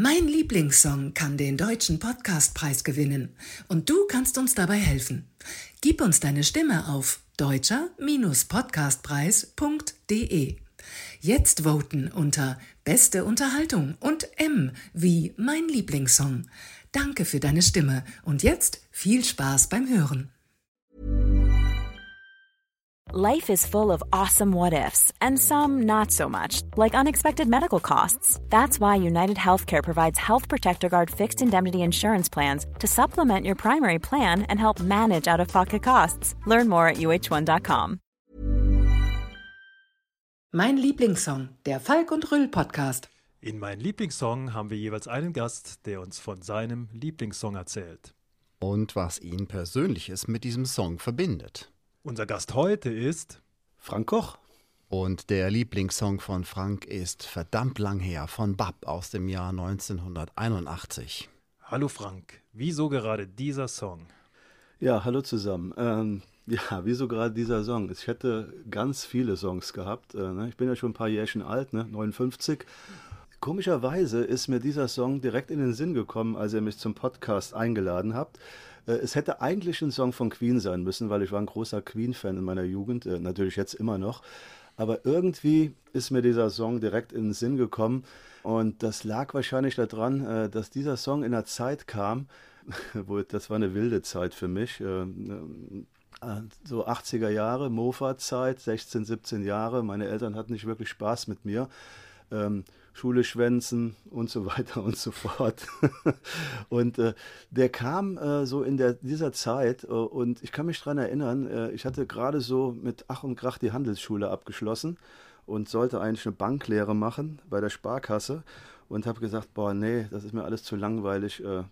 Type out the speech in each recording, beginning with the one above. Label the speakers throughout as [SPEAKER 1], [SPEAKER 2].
[SPEAKER 1] Mein Lieblingssong kann den deutschen Podcastpreis gewinnen und du kannst uns dabei helfen. Gib uns deine Stimme auf deutscher-podcastpreis.de. Jetzt voten unter Beste Unterhaltung und M wie mein Lieblingssong. Danke für deine Stimme und jetzt viel Spaß beim Hören.
[SPEAKER 2] Life is full of awesome what ifs and some not so much, like unexpected medical costs. That's why United Healthcare provides Health Protector Guard fixed indemnity insurance plans to supplement your primary plan and help manage out of pocket costs. Learn more at uh1.com.
[SPEAKER 1] Mein Lieblingssong, der Falk und Rüll Podcast.
[SPEAKER 3] In meinem Lieblingssong haben wir jeweils einen Gast, der uns von seinem Lieblingssong erzählt.
[SPEAKER 4] Und was ihn persönliches mit diesem Song verbindet.
[SPEAKER 3] Unser Gast heute ist
[SPEAKER 5] Frank Koch.
[SPEAKER 4] Und der Lieblingssong von Frank ist Verdammt lang her von Bab aus dem Jahr 1981.
[SPEAKER 3] Hallo Frank, wieso gerade dieser Song?
[SPEAKER 5] Ja, hallo zusammen. Ähm, ja, wieso gerade dieser Song? Ich hätte ganz viele Songs gehabt. Äh, ne? Ich bin ja schon ein paar Jährchen alt, ne? 59. Komischerweise ist mir dieser Song direkt in den Sinn gekommen, als ihr mich zum Podcast eingeladen habt. Äh, es hätte eigentlich ein Song von Queen sein müssen, weil ich war ein großer Queen-Fan in meiner Jugend, äh, natürlich jetzt immer noch. Aber irgendwie ist mir dieser Song direkt in den Sinn gekommen. Und das lag wahrscheinlich daran, äh, dass dieser Song in einer Zeit kam, wo das war eine wilde Zeit für mich. So 80er Jahre, Mofa-Zeit, 16, 17 Jahre. Meine Eltern hatten nicht wirklich Spaß mit mir. Schule schwänzen und so weiter und so fort. und äh, der kam äh, so in der, dieser Zeit äh, und ich kann mich daran erinnern, äh, ich hatte gerade so mit Ach und Krach die Handelsschule abgeschlossen und sollte eigentlich eine Banklehre machen bei der Sparkasse und habe gesagt, boah, nee, das ist mir alles zu langweilig, äh,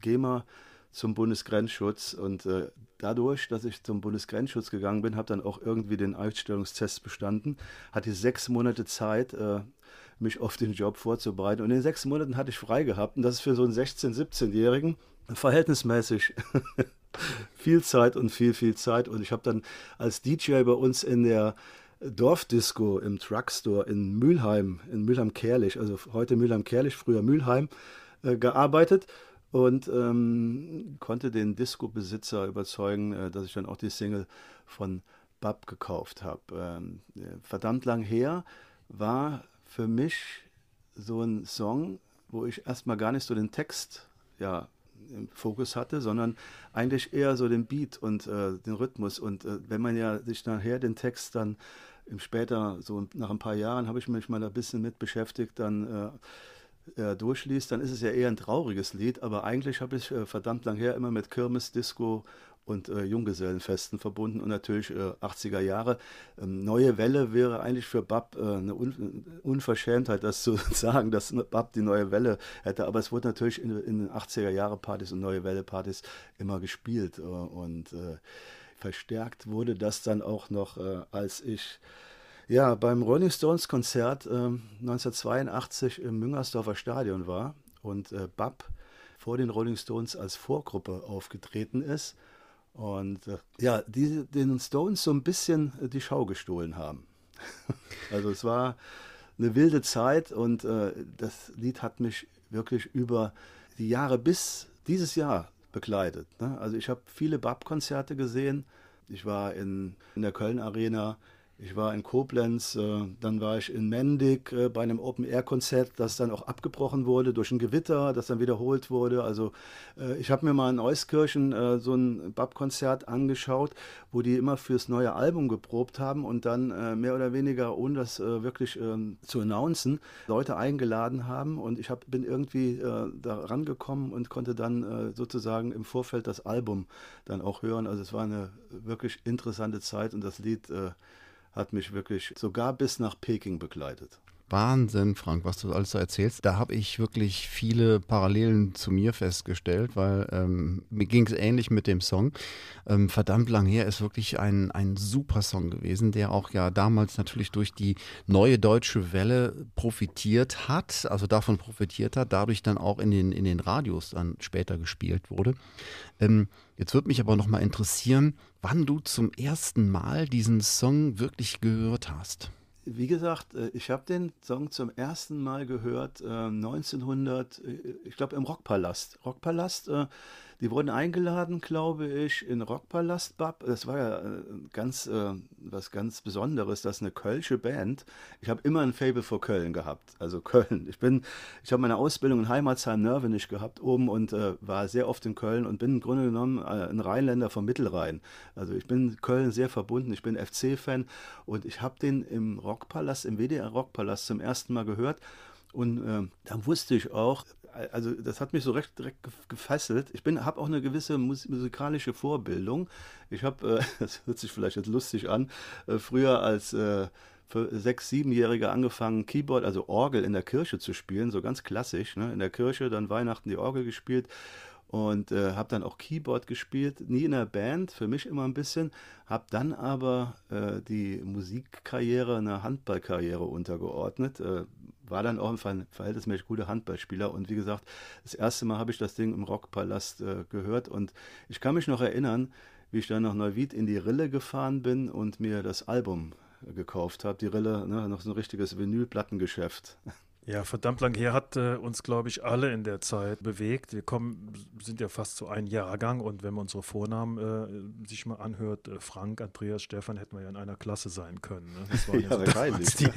[SPEAKER 5] geh mal zum Bundesgrenzschutz und äh, dadurch, dass ich zum Bundesgrenzschutz gegangen bin, habe dann auch irgendwie den Einstellungstest bestanden, hatte sechs Monate Zeit, äh, mich auf den Job vorzubereiten. Und in sechs Monaten hatte ich frei gehabt. Und das ist für so einen 16-, 17-Jährigen verhältnismäßig viel Zeit und viel, viel Zeit. Und ich habe dann als DJ bei uns in der Dorfdisco im Truckstore in Mülheim, in Mülheim-Kerlich, also heute Mülheim-Kerlich, früher Mülheim, äh, gearbeitet und ähm, konnte den Disco-Besitzer überzeugen, äh, dass ich dann auch die Single von Bab gekauft habe. Ähm, verdammt lang her war für mich so ein Song, wo ich erstmal gar nicht so den Text ja, im Fokus hatte, sondern eigentlich eher so den Beat und äh, den Rhythmus. Und äh, wenn man ja sich nachher den Text dann im später, so nach ein paar Jahren, habe ich mich mal ein bisschen mit beschäftigt, dann äh, durchliest, dann ist es ja eher ein trauriges Lied, aber eigentlich habe ich äh, verdammt lang her immer mit Kirmes, Disco und äh, Junggesellenfesten verbunden und natürlich äh, 80er Jahre. Ähm, Neue Welle wäre eigentlich für Bab äh, eine Un Unverschämtheit, das zu sagen, dass Bab die Neue Welle hätte. Aber es wurde natürlich in, in den 80er Jahre Partys und Neue Welle Partys immer gespielt äh, und äh, verstärkt wurde das dann auch noch, äh, als ich ja beim Rolling Stones Konzert 1982 im Müngersdorfer Stadion war und Bab vor den Rolling Stones als Vorgruppe aufgetreten ist und äh, ja, die den Stones so ein bisschen äh, die Schau gestohlen haben. also es war eine wilde Zeit und äh, das Lied hat mich wirklich über die Jahre bis dieses Jahr begleitet. Ne? Also ich habe viele Bab-Konzerte gesehen. Ich war in, in der Köln Arena, ich war in Koblenz, äh, dann war ich in Mendig äh, bei einem Open-Air-Konzert, das dann auch abgebrochen wurde durch ein Gewitter, das dann wiederholt wurde. Also äh, ich habe mir mal in Euskirchen so ein Bab-Konzert angeschaut, wo die immer fürs neue Album geprobt haben und dann mehr oder weniger, ohne das wirklich ähm, zu announcen, Leute eingeladen haben. Und ich bin irgendwie da rangekommen und konnte dann sozusagen im Vorfeld das Album dann auch hören. Also es war eine wirklich interessante Zeit und das Lied hat mich wirklich sogar bis nach Peking begleitet.
[SPEAKER 4] Wahnsinn, Frank, was du alles so erzählst. Da habe ich wirklich viele Parallelen zu mir festgestellt, weil ähm, mir ging es ähnlich mit dem Song. Ähm, verdammt lang her ist wirklich ein, ein super Song gewesen, der auch ja damals natürlich durch die neue deutsche Welle profitiert hat, also davon profitiert hat, dadurch dann auch in den, in den Radios dann später gespielt wurde. Ähm, jetzt würde mich aber nochmal interessieren, wann du zum ersten Mal diesen Song wirklich gehört hast.
[SPEAKER 5] wie gesagt, äh, ich habe den Song zum ersten Mal gehört äh, 1900, äh, ich glaube im Rockpalast. Rockpalast, äh, die wurden eingeladen, glaube ich, in Rockpalast Bab. Das war ja äh, ganz äh, was ganz Besonderes, das ist eine kölsche Band. Ich habe immer ein Fable vor Köln gehabt, also Köln. Ich bin, ich habe meine Ausbildung in Heimatsheim-Nörvenich gehabt oben und war sehr oft in Köln und bin im Grunde genommen ein Rheinländer vom Mittelrhein. Also ich bin Köln sehr verbunden. Ich bin FC-Fan und ich habe den im Rock Rockpalast, im WDR Rockpalast zum ersten Mal gehört. Und äh, dann wusste ich auch, also das hat mich so recht direkt gefesselt. Ich habe auch eine gewisse musikalische Vorbildung. Ich habe, äh, das hört sich vielleicht jetzt lustig an, äh, früher als äh, sechs, siebenjähriger angefangen, Keyboard, also Orgel in der Kirche zu spielen, so ganz klassisch. Ne? In der Kirche dann Weihnachten die Orgel gespielt und äh, habe dann auch Keyboard gespielt, nie in der Band, für mich immer ein bisschen, habe dann aber äh, die Musikkarriere einer Handballkarriere untergeordnet, äh, war dann auch ein verhältnismäßig guter Handballspieler und wie gesagt, das erste Mal habe ich das Ding im Rockpalast äh, gehört und ich kann mich noch erinnern, wie ich dann nach Neuwied in die Rille gefahren bin und mir das Album gekauft habe. Die Rille, ne, noch so ein richtiges Vinylplattengeschäft.
[SPEAKER 3] Ja, verdammt lang her hat äh, uns, glaube ich, alle in der Zeit bewegt. Wir kommen, sind ja fast so ein Jahrgang und wenn man unsere Vornamen äh, sich mal anhört, äh, Frank, Andreas, Stefan, hätten wir ja in einer Klasse sein können. Ne?
[SPEAKER 5] Das war ja, ja so wahrscheinlich. Die,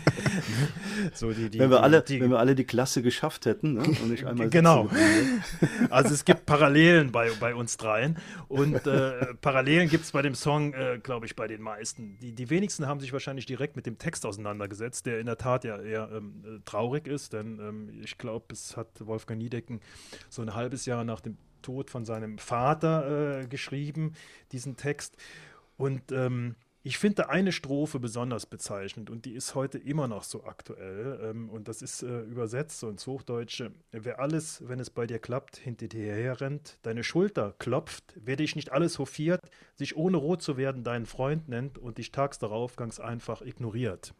[SPEAKER 5] so die, die, wenn, wir alle, die, wenn wir alle die Klasse geschafft hätten ne? und nicht einmal
[SPEAKER 3] Genau. also es gibt Parallelen bei, bei uns dreien und äh, Parallelen gibt es bei dem Song, äh, glaube ich, bei den meisten. Die, die wenigsten haben sich wahrscheinlich direkt mit dem Text auseinandergesetzt, der in der Tat ja eher ähm, äh, traurig ist ist, denn ähm, ich glaube, es hat Wolfgang Niedecken so ein halbes Jahr nach dem Tod von seinem Vater äh, geschrieben, diesen Text. Und ähm, ich finde eine Strophe besonders bezeichnend und die ist heute immer noch so aktuell. Ähm, und das ist äh, übersetzt so ins Hochdeutsche. Wer alles, wenn es bei dir klappt, hinter dir her rennt, deine Schulter klopft, wer dich nicht alles hofiert, sich ohne rot zu werden deinen Freund nennt und dich tags darauf ganz einfach ignoriert.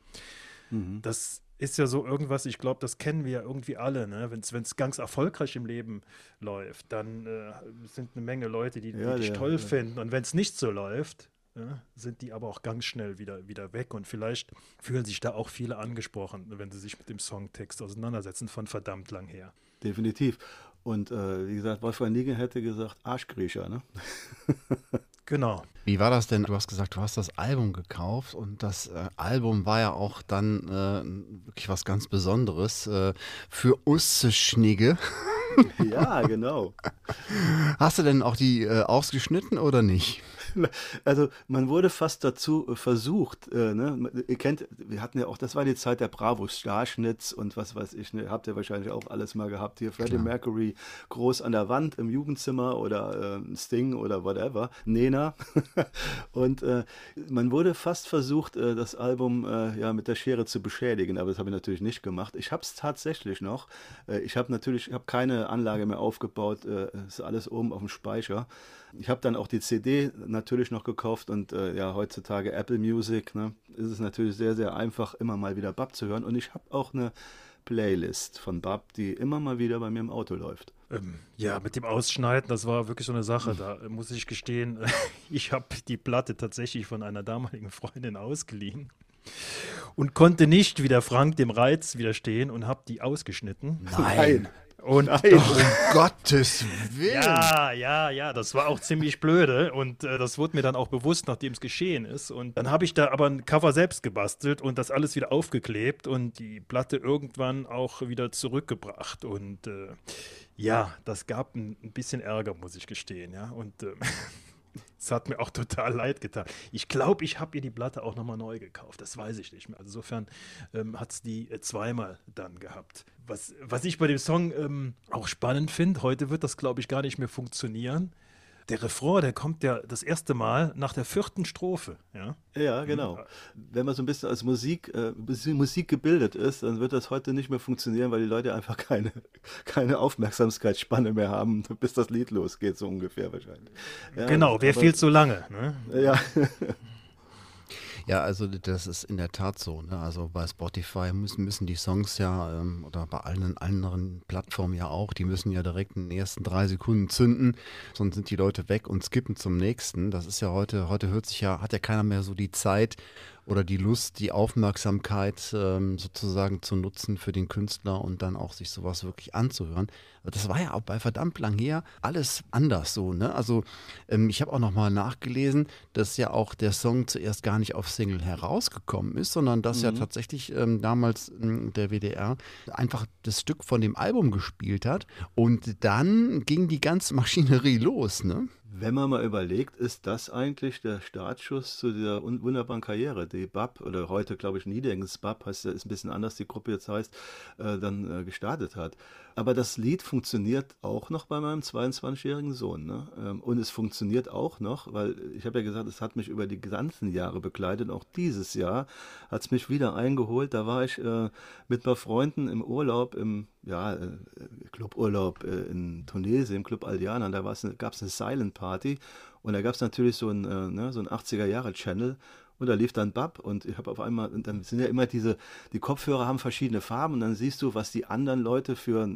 [SPEAKER 3] Mhm. Das ist ja so irgendwas, ich glaube, das kennen wir ja irgendwie alle. Ne? Wenn es ganz erfolgreich im Leben läuft, dann äh, sind eine Menge Leute, die, ja, die dich ja, toll ja. finden. Und wenn es nicht so läuft, sind die aber auch ganz schnell wieder, wieder weg. Und vielleicht fühlen sich da auch viele angesprochen, wenn sie sich mit dem Songtext auseinandersetzen, von verdammt lang her.
[SPEAKER 5] Definitiv. Und äh, wie gesagt, Wolfgang Nigen hätte gesagt, Arschgriecher, ne?
[SPEAKER 3] Genau.
[SPEAKER 4] Wie war das denn? Du hast gesagt, du hast das Album gekauft und das äh, Album war ja auch dann äh, wirklich was ganz Besonderes äh, für Usse Schnigge.
[SPEAKER 5] ja, genau.
[SPEAKER 4] Hast du denn auch die äh, ausgeschnitten oder nicht?
[SPEAKER 5] also man wurde fast dazu äh, versucht, äh, ne? ihr kennt, wir hatten ja auch, das war die Zeit der Bravo-Starschnitz und was weiß ich, ne? habt ihr wahrscheinlich auch alles mal gehabt, hier Freddie Klar. Mercury groß an der Wand im Jugendzimmer oder äh, Sting oder whatever, Nena und äh, man wurde fast versucht, äh, das Album äh, ja mit der Schere zu beschädigen, aber das habe ich natürlich nicht gemacht. Ich habe es tatsächlich noch, ich habe natürlich, ich habe keine Anlage mehr aufgebaut, ist alles oben auf dem Speicher. Ich habe dann auch die CD natürlich noch gekauft und äh, ja, heutzutage Apple Music, ne, ist es natürlich sehr, sehr einfach, immer mal wieder Bab zu hören. Und ich habe auch eine Playlist von Bab, die immer mal wieder bei mir im Auto läuft.
[SPEAKER 3] Ähm, ja, mit dem Ausschneiden, das war wirklich so eine Sache. Da muss ich gestehen, ich habe die Platte tatsächlich von einer damaligen Freundin ausgeliehen und konnte nicht wie der Frank dem Reiz widerstehen und habe die ausgeschnitten.
[SPEAKER 4] Nein.
[SPEAKER 3] Und
[SPEAKER 4] Nein, um Gottes Willen.
[SPEAKER 3] Ja, ja, ja, das war auch ziemlich blöde und äh, das wurde mir dann auch bewusst, nachdem es geschehen ist. Und dann habe ich da aber ein Cover selbst gebastelt und das alles wieder aufgeklebt und die Platte irgendwann auch wieder zurückgebracht. Und äh, ja, das gab ein, ein, bisschen Ärger, muss ich gestehen, ja. Und äh, Es hat mir auch total leid getan. Ich glaube, ich habe ihr die Platte auch nochmal neu gekauft. Das weiß ich nicht mehr. Also insofern ähm, hat es die äh, zweimal dann gehabt. Was, was ich bei dem Song ähm, auch spannend finde, heute wird das, glaube ich, gar nicht mehr funktionieren der Refrain, der kommt ja das erste Mal nach der vierten Strophe. Ja,
[SPEAKER 5] ja genau. Wenn man so ein bisschen als Musik, äh, Musik gebildet ist, dann wird das heute nicht mehr funktionieren, weil die Leute einfach keine, keine Aufmerksamkeitsspanne mehr haben, bis das Lied losgeht, so ungefähr wahrscheinlich.
[SPEAKER 3] Ja, genau, wer viel zu lange. Ne?
[SPEAKER 5] Ja.
[SPEAKER 4] Ja, also das ist in der Tat so. Ne? Also bei Spotify müssen, müssen die Songs ja, ähm, oder bei allen anderen Plattformen ja auch, die müssen ja direkt in den ersten drei Sekunden zünden, sonst sind die Leute weg und skippen zum nächsten. Das ist ja heute, heute hört sich ja, hat ja keiner mehr so die Zeit, oder die Lust, die Aufmerksamkeit ähm, sozusagen zu nutzen für den Künstler und dann auch sich sowas wirklich anzuhören. Das war ja auch bei verdammt lang her alles anders so. Ne? Also ähm, ich habe auch nochmal nachgelesen, dass ja auch der Song zuerst gar nicht auf Single herausgekommen ist, sondern dass mhm. ja tatsächlich ähm, damals äh, der WDR einfach das Stück von dem Album gespielt hat und dann ging die ganze Maschinerie los. Ne?
[SPEAKER 5] Wenn man mal überlegt, ist das eigentlich der Startschuss zu dieser wunderbaren Karriere, die BAP oder heute glaube ich Niedenkens BAP, heißt, ist ein bisschen anders, die Gruppe jetzt heißt, äh, dann äh, gestartet hat. Aber das Lied funktioniert auch noch bei meinem 22-jährigen Sohn. Ne? Ähm, und es funktioniert auch noch, weil ich habe ja gesagt, es hat mich über die ganzen Jahre begleitet. Auch dieses Jahr hat es mich wieder eingeholt. Da war ich äh, mit ein paar Freunden im Urlaub, im ja, äh, Cluburlaub äh, in Tunesien, im Club Aldiana. Da gab es eine Silent Party. Und da gab es natürlich so ein, äh, ne, so ein 80er-Jahre-Channel. Und da lief dann Bab und ich habe auf einmal, und dann sind ja immer diese, die Kopfhörer haben verschiedene Farben und dann siehst du, was die anderen Leute für,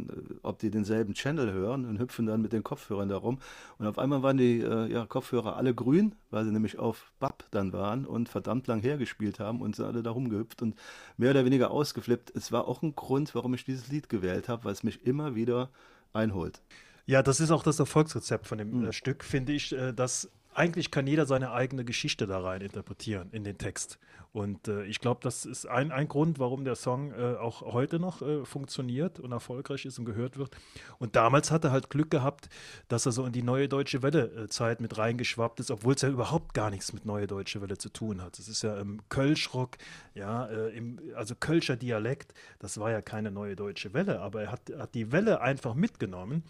[SPEAKER 5] ob die denselben Channel hören und hüpfen dann mit den Kopfhörern darum. Und auf einmal waren die äh, ja, Kopfhörer alle grün, weil sie nämlich auf Bab dann waren und verdammt lang hergespielt haben und sind alle da rumgehüpft und mehr oder weniger ausgeflippt. Es war auch ein Grund, warum ich dieses Lied gewählt habe, weil es mich immer wieder einholt.
[SPEAKER 3] Ja, das ist auch das Erfolgsrezept von dem mhm. Stück, finde ich, äh, dass eigentlich kann jeder seine eigene Geschichte da rein interpretieren in den Text. Und äh, ich glaube, das ist ein, ein Grund, warum der Song äh, auch heute noch äh, funktioniert und erfolgreich ist und gehört wird. Und damals hat er halt Glück gehabt, dass er so in die neue deutsche Welle-Zeit mit reingeschwappt ist, obwohl es ja überhaupt gar nichts mit neue deutsche Welle zu tun hat. Es ist ja im Kölschrock, ja, äh, im, also Kölscher Dialekt, das war ja keine neue deutsche Welle, aber er hat, hat die Welle einfach mitgenommen.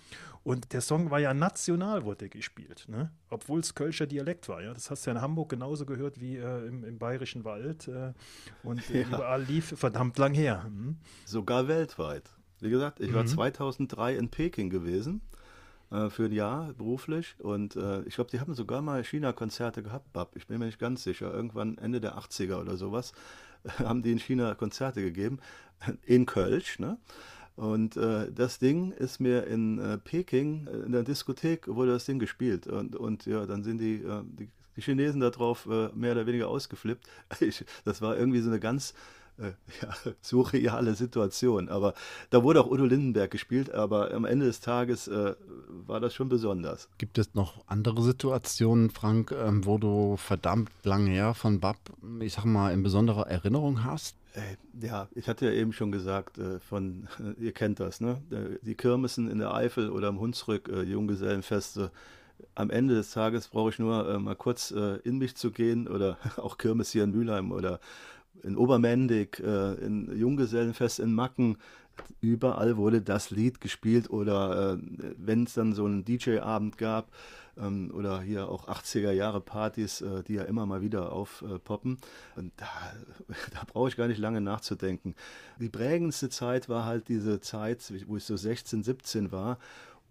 [SPEAKER 3] Und der Song war ja national, wurde gespielt, ne? obwohl es Kölscher Dialekt war. Ja? Das hast du ja in Hamburg genauso gehört wie äh, im, im Bayerischen Wald äh, und ja. überall lief verdammt lang her. Hm?
[SPEAKER 5] Sogar weltweit. Wie gesagt, ich mhm. war 2003 in Peking gewesen äh, für ein Jahr beruflich und äh, ich glaube, die haben sogar mal China-Konzerte gehabt, Bab. Ich bin mir nicht ganz sicher. Irgendwann Ende der 80er oder sowas haben die in China Konzerte gegeben, in Kölsch, ne? Und äh, das Ding ist mir in äh, Peking, äh, in der Diskothek, wurde das Ding gespielt. Und, und ja, dann sind die, äh, die die Chinesen darauf äh, mehr oder weniger ausgeflippt. Ich, das war irgendwie so eine ganz äh, ja, surreale Situation. Aber da wurde auch Udo Lindenberg gespielt, aber am Ende des Tages war das schon besonders.
[SPEAKER 4] Gibt es noch andere Situationen, Frank, ähm, wo du verdammt lang her von Bab, ich sag mal, in besonderer Erinnerung hast?
[SPEAKER 5] Äh, ja, ich hatte ja eben schon gesagt, äh, von, ihr kennt das, ne? Die Kirmessen in der Eifel oder im Hunsrück, Junggesellenfeste, am Ende des Tages brauche ich nur äh, mal kurz äh, in mich zu gehen oder auch Kirmes hier in Mülheim oder in Obermendig, äh, in Junggesellenfest in Macken. Überall wurde das Lied gespielt oder äh, wenn es dann so einen DJ-Abend gab ähm, oder hier auch 80er Jahre Partys, äh, die ja immer mal wieder aufpoppen. Und da, da brauche ich gar nicht lange nachzudenken. Die prägendste Zeit war halt diese Zeit, wo ich so 16, 17 war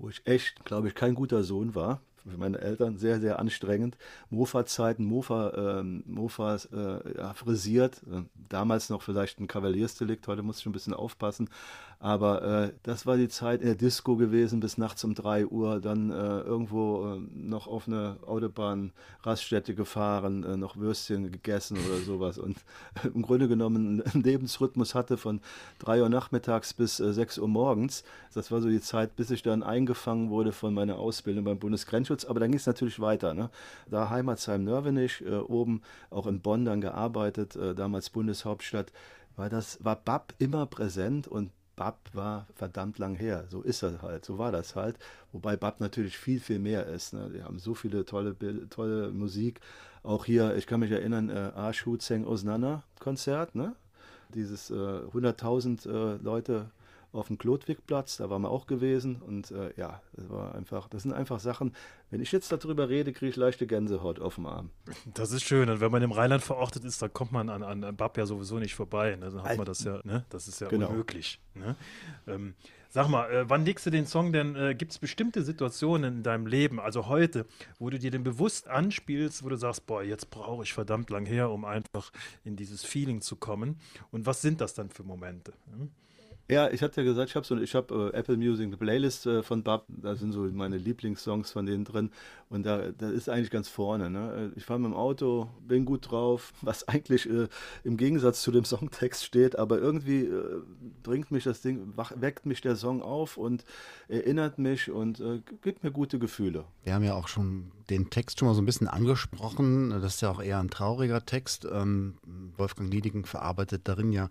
[SPEAKER 5] wo ich echt, glaube ich, kein guter Sohn war für meine Eltern sehr, sehr anstrengend. Mofa-Zeiten, Mofa, ähm, Mofas äh, ja, frisiert. Damals noch vielleicht ein Kavaliersdelikt, heute muss ich schon ein bisschen aufpassen. Aber äh, das war die Zeit in der Disco gewesen bis nachts um 3 Uhr, dann äh, irgendwo äh, noch auf eine Autobahn-Raststätte gefahren, äh, noch Würstchen gegessen oder sowas und im Grunde genommen einen Lebensrhythmus hatte von 3 Uhr nachmittags bis äh, 6 Uhr morgens. Das war so die Zeit, bis ich dann eingefangen wurde von meiner Ausbildung beim Bundesgrenzschutz. Aber dann ging es natürlich weiter. Ne? Da Heimatsheim-Nörvenich, äh, oben auch in Bonn dann gearbeitet, äh, damals Bundeshauptstadt war das war BAP immer präsent und Bab war verdammt lang her. So ist das halt, so war das halt. Wobei Bab natürlich viel, viel mehr ist. Ne? Die haben so viele tolle, tolle Musik. Auch hier, ich kann mich erinnern, äh, Arshu Zeng Osnana Konzert, ne? Dieses äh, 100.000 äh, Leute auf dem Klotwigplatz, da waren wir auch gewesen und äh, ja, das war einfach, das sind einfach Sachen, wenn ich jetzt darüber rede, kriege ich leichte Gänsehaut auf dem Arm.
[SPEAKER 3] Das ist schön und wenn man im Rheinland verortet ist, dann kommt man an, an Bab ja sowieso nicht vorbei, ne? dann hat man das ja, ne? das ist ja genau. unmöglich. Ne? Ähm, Sag mal, äh, wann legst du den Song denn? Äh, Gibt es bestimmte Situationen in deinem Leben, also heute, wo du dir den bewusst anspielst, wo du sagst, boah, jetzt brauche ich verdammt lang her, um einfach in dieses Feeling zu kommen? Und was sind das dann für Momente? Hm?
[SPEAKER 5] Ja, ich hatte ja gesagt, ich habe so, ich hab, äh, Apple Music, eine Playlist äh, von Bab, da sind so meine Lieblingssongs von denen drin und da, da ist eigentlich ganz vorne. Ne? Ich fahre mit dem Auto, bin gut drauf, was eigentlich äh, im Gegensatz zu dem Songtext steht, aber irgendwie äh, bringt mich das Ding, weckt mich der Song auf und erinnert mich und äh, gibt mir gute Gefühle.
[SPEAKER 4] Wir haben ja auch schon den Text schon mal so ein bisschen angesprochen. Das ist ja auch eher ein trauriger Text. Ähm, Wolfgang Liedigen verarbeitet darin ja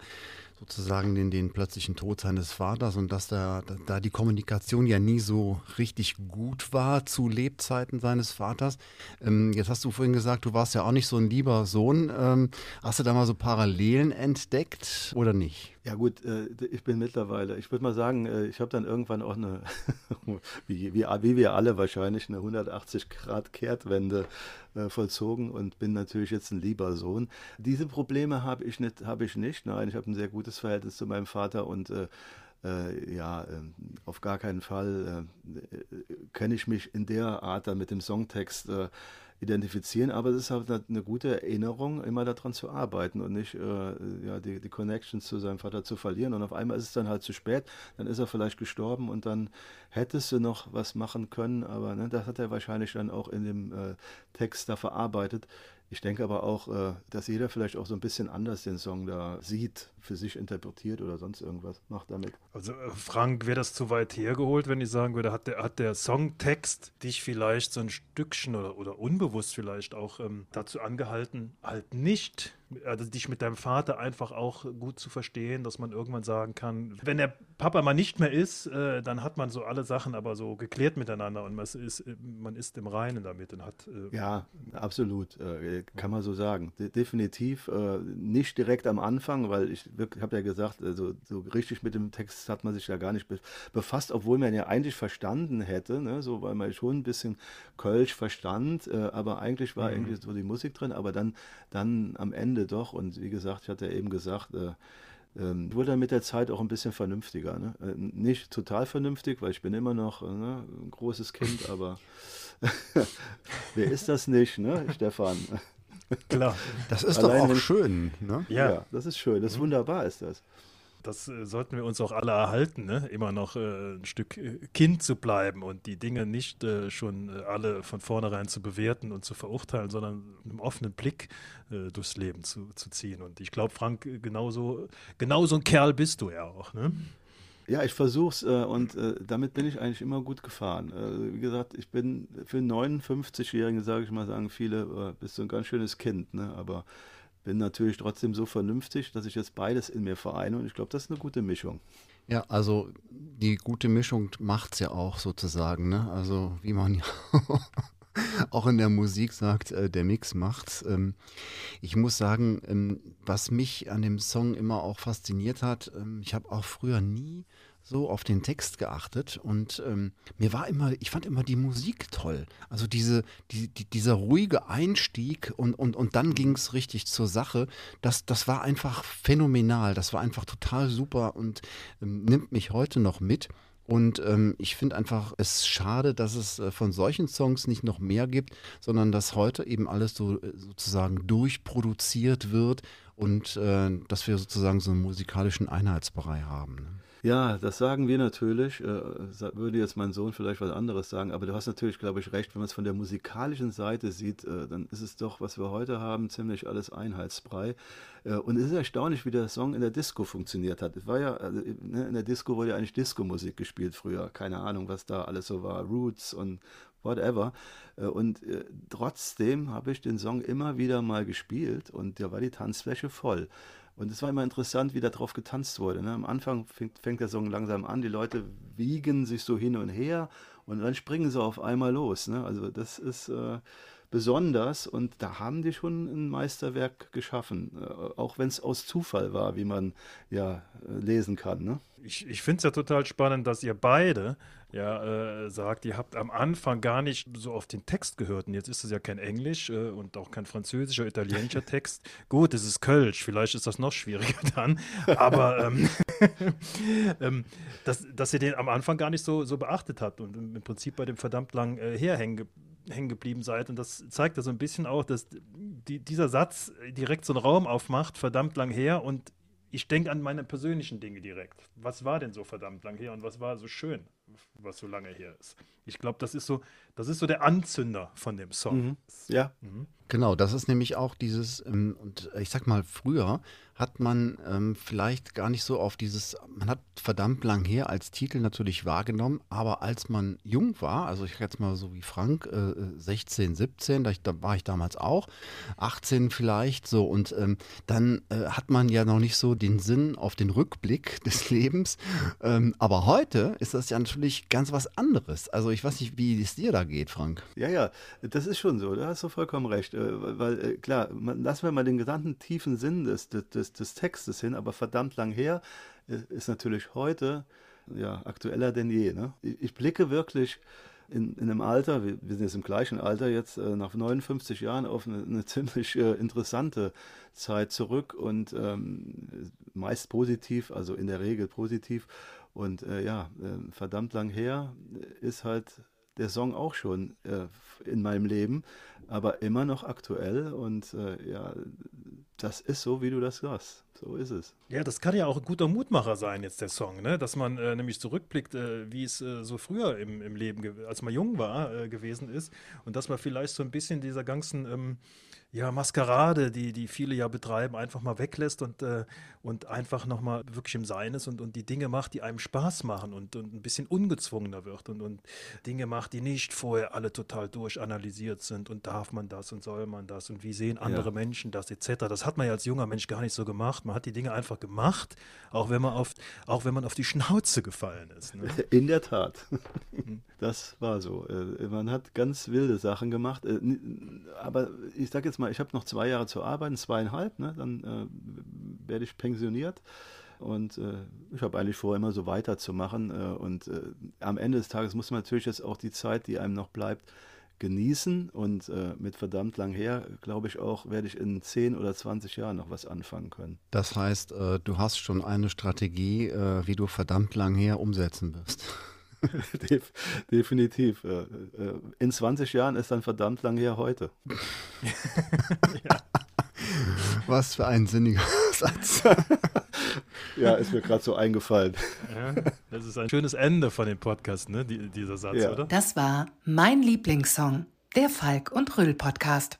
[SPEAKER 4] sozusagen den, den plötzlichen Tod seines Vaters und dass da, da die Kommunikation ja nie so richtig gut war zu Lebzeiten seines Vaters. Ähm, jetzt hast du vorhin gesagt, du warst ja auch nicht so ein lieber Sohn. Ähm, hast du da mal so Parallelen entdeckt oder nicht?
[SPEAKER 5] Ja gut, äh, ich bin mittlerweile, ich würde mal sagen, äh, ich habe dann irgendwann auch eine, wie, wie, wie, wir alle wahrscheinlich, eine 180 Grad Kehrtwende äh, vollzogen und bin natürlich jetzt ein lieber Sohn. Diese Probleme habe ich nicht, habe ich nicht. Nein, ich habe ein sehr gutes Verhältnis zu meinem Vater und äh, äh, ja, äh, auf gar keinen Fall kenne ich mich in der Art dann mit dem Songtext identifizieren, aber es ist halt eine gute Erinnerung, immer daran zu arbeiten und nicht äh, ja, die, die Connections zu seinem Vater zu verlieren. Und auf einmal ist es dann halt zu spät, dann ist er vielleicht gestorben und dann hättest du noch was machen können, aber ne, das hat er wahrscheinlich dann auch in dem äh, Text da verarbeitet. Ich denke aber auch, äh, dass jeder vielleicht auch so ein bisschen anders den Song da sieht, für sich interpretiert oder sonst irgendwas macht damit.
[SPEAKER 3] Also äh, Frank, wäre das zu weit hergeholt, wenn ich sagen würde, hat der, hat der Songtext dich vielleicht so ein Stückchen oder, oder unbewusst vielleicht auch ähm, dazu angehalten, halt nicht also dich mit deinem Vater einfach auch gut zu verstehen, dass man irgendwann sagen kann, wenn der Papa mal nicht mehr ist, äh, dann hat man so alle Sachen aber so geklärt miteinander und man ist, man ist im Reinen damit und hat.
[SPEAKER 5] Äh ja, absolut, äh, kann man so sagen. De definitiv äh, nicht direkt am Anfang, weil ich habe ja gesagt, also, so richtig mit dem Text hat man sich ja gar nicht befasst, obwohl man ja eigentlich verstanden hätte, ne? so weil man schon ein bisschen Kölsch verstand, äh, aber eigentlich war mhm. irgendwie so die Musik drin, aber dann, dann am Ende Ende doch. Und wie gesagt, ich hatte ja eben gesagt, äh, ähm, wurde dann mit der Zeit auch ein bisschen vernünftiger. Ne? Äh, nicht total vernünftig, weil ich bin immer noch äh, ne, ein großes Kind, aber wer ist das nicht, ne, Stefan?
[SPEAKER 4] Klar. Das ist Allein doch auch schön. Ne?
[SPEAKER 5] Ja. ja. das ist schön. Das ist mhm. wunderbar, ist das
[SPEAKER 3] das äh, sollten wir uns auch alle erhalten, ne? immer noch äh, ein Stück äh, Kind zu bleiben und die Dinge nicht äh, schon alle von vornherein zu bewerten und zu verurteilen, sondern mit einem offenen Blick durchs Leben zu, zu ziehen. Und ich glaube, Frank, genauso, genauso ein Kerl bist du ja auch. Ne?
[SPEAKER 5] Ja, ich versuch's äh, und äh, damit bin ich eigentlich immer gut gefahren. Äh, wie gesagt, ich bin für einen 59-Jährigen, sage ich mal, sagen viele, bist du ein ganz schönes Kind, ne? aber bin natürlich trotzdem so vernünftig, dass ich jetzt beides in mir vereine und ich glaube, das ist eine gute Mischung.
[SPEAKER 4] Ja, also die gute Mischung macht es ja auch sozusagen, ne? Also wie man ja auch in der Musik sagt, äh, der Mix macht's. Ähm, ich muss sagen, ähm, was mich an dem Song immer auch fasziniert hat, ähm, ich habe auch früher nie so auf den Text geachtet und ähm, mir war immer, ich fand immer die Musik toll. Also diese, die, die, dieser ruhige Einstieg und, und, und dann ging es richtig zur Sache. Das, das war einfach phänomenal. Das war einfach total super und ähm, nimmt mich heute noch mit. Und ähm, ich finde einfach es schade, dass es äh, von solchen Songs nicht noch mehr gibt, sondern dass heute eben alles so äh, sozusagen durchproduziert wird und äh, dass wir sozusagen so einen musikalischen Einheitsbrei haben. Ne?
[SPEAKER 5] Ja, das sagen wir natürlich. Äh, würde jetzt mein Sohn vielleicht was anderes sagen, aber du hast natürlich, glaube ich, recht, wenn man es von der musikalischen Seite sieht, äh, dann ist es doch, was wir heute haben, ziemlich alles Einheitsbrei. Äh, und es ist erstaunlich, wie der Song in der Disco funktioniert hat. Es war ja, also, ne, in der Disco wurde ja eigentlich Disco-Musik gespielt früher. Keine Ahnung, was da alles so war. Roots und whatever. Und trotzdem habe ich den Song immer wieder mal gespielt und da war die Tanzfläche voll. Und es war immer interessant, wie darauf getanzt wurde. Ne? Am Anfang fängt, fängt, der Song langsam an, die Leute wiegen sich so hin und her und dann springen sie auf einmal los. Ne? Also das ist äh, besonders und da haben die schon ein Meisterwerk geschaffen, äh, auch wenn es aus Zufall war, wie man ja äh, lesen kann. Ne?
[SPEAKER 3] Ich, ich finde es ja total spannend, dass ihr beide ja, äh, sagt, ihr habt am Anfang gar nicht so auf den Text gehört. Und jetzt ist es ja kein Englisch äh, und auch kein französischer, italienischer Text. Gut, es ist Kölsch, vielleicht ist das noch schwieriger dann. Aber ähm, ähm, dass, dass ihr den am Anfang gar nicht so, so beachtet habt und im Prinzip bei dem verdammt lang äh, herhängen hängen geblieben seid. Und das zeigt ja so ein bisschen auch, dass die, dieser Satz direkt so einen Raum aufmacht, verdammt lang her und ich denke an meine persönlichen Dinge direkt. Was war denn so verdammt lang her und was war so schön, was so lange her ist? Ich glaube, das ist so, das ist so der Anzünder von dem Song.
[SPEAKER 5] Mhm. Ja.
[SPEAKER 4] Mhm. Genau, das ist nämlich auch dieses, ähm, und ich sag mal, früher hat man ähm, vielleicht gar nicht so auf dieses, man hat verdammt lang her als Titel natürlich wahrgenommen, aber als man jung war, also ich jetzt mal so wie Frank, äh, 16, 17, da, ich, da, war ich damals auch, 18 vielleicht so, und ähm, dann äh, hat man ja noch nicht so den Sinn auf den Rückblick des Lebens, ähm, aber heute ist das ja natürlich ganz was anderes. Also ich weiß nicht, wie es dir da geht, Frank.
[SPEAKER 5] Ja, ja, das ist schon so, da hast du vollkommen recht. Äh, weil äh, klar, lassen wir mal den gesamten tiefen Sinn des, des, des Textes hin, aber verdammt lang her äh, ist natürlich heute ja, aktueller denn je. Ne? Ich blicke wirklich in, in einem Alter, wir, sind jetzt im gleichen Alter, jetzt nach 59 Jahren auf eine, eine ziemlich interessante Zeit zurück und ähm, meist positiv, also in der Regel positiv. Und äh, ja, verdammt lang her ist halt der Song auch schon äh, in meinem Leben, aber immer noch aktuell und äh, ja, das ist so, wie du das sagst. So ist es.
[SPEAKER 3] Ja, das kann ja auch ein guter Mutmacher sein, jetzt der Song, ne? dass man äh, nämlich zurückblickt, äh, wie es äh, so früher im, im Leben, als man jung war, äh, gewesen ist und dass man vielleicht so ein bisschen dieser ganzen ähm, ja, Maskerade, die, die viele ja betreiben, einfach mal weglässt und, äh, und einfach nochmal wirklich im Sein ist und, und die Dinge macht, die einem Spaß machen und, und ein bisschen ungezwungener wird und, und Dinge macht, die nicht vorher alle total durchanalysiert sind und darf man das und soll man das und wie sehen andere ja. Menschen das etc. Das hat man ja als junger Mensch gar nicht so gemacht. Man hat die Dinge einfach gemacht, auch wenn man auf, auch wenn man auf die Schnauze gefallen ist. Ne?
[SPEAKER 5] In der Tat. Mhm. Das war so. Äh, man hat ganz wilde Sachen gemacht. Äh, aber ich sage jetzt mal, ich habe noch zwei Jahre zu arbeiten, zweieinhalb, ne? dann äh, werde ich pensioniert. Und äh, ich habe eigentlich vor, immer so weiterzumachen. Äh, und äh, am Ende des Tages muss man natürlich jetzt auch die Zeit, die einem noch bleibt, genießen. Und äh, mit verdammt lang her, glaube ich auch, werde ich in 10 oder 20 Jahren noch was anfangen können.
[SPEAKER 4] Das heißt, äh, du hast schon eine Strategie, äh, wie du verdammt lang her umsetzen wirst.
[SPEAKER 5] definitiv. Äh, in 20 Jahren ist dann verdammt lang her heute.
[SPEAKER 4] ja. Was für ein sinniger Satz.
[SPEAKER 5] ja, ist mir gerade so eingefallen.
[SPEAKER 3] Ja, das ist ein schönes Ende von dem Podcast, ne? Die, dieser Satz, ja. oder?
[SPEAKER 1] Das war mein Lieblingssong, der Falk und Röll Podcast.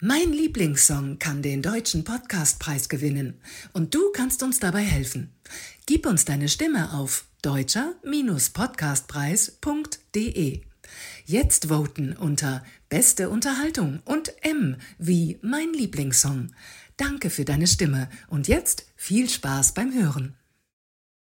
[SPEAKER 1] Mein Lieblingssong kann den deutschen Podcastpreis gewinnen und du kannst uns dabei helfen. Gib uns deine Stimme auf deutscher-podcastpreis.de. Jetzt voten unter Beste Unterhaltung und M wie mein Lieblingssong. Danke für deine Stimme und jetzt viel Spaß beim Hören.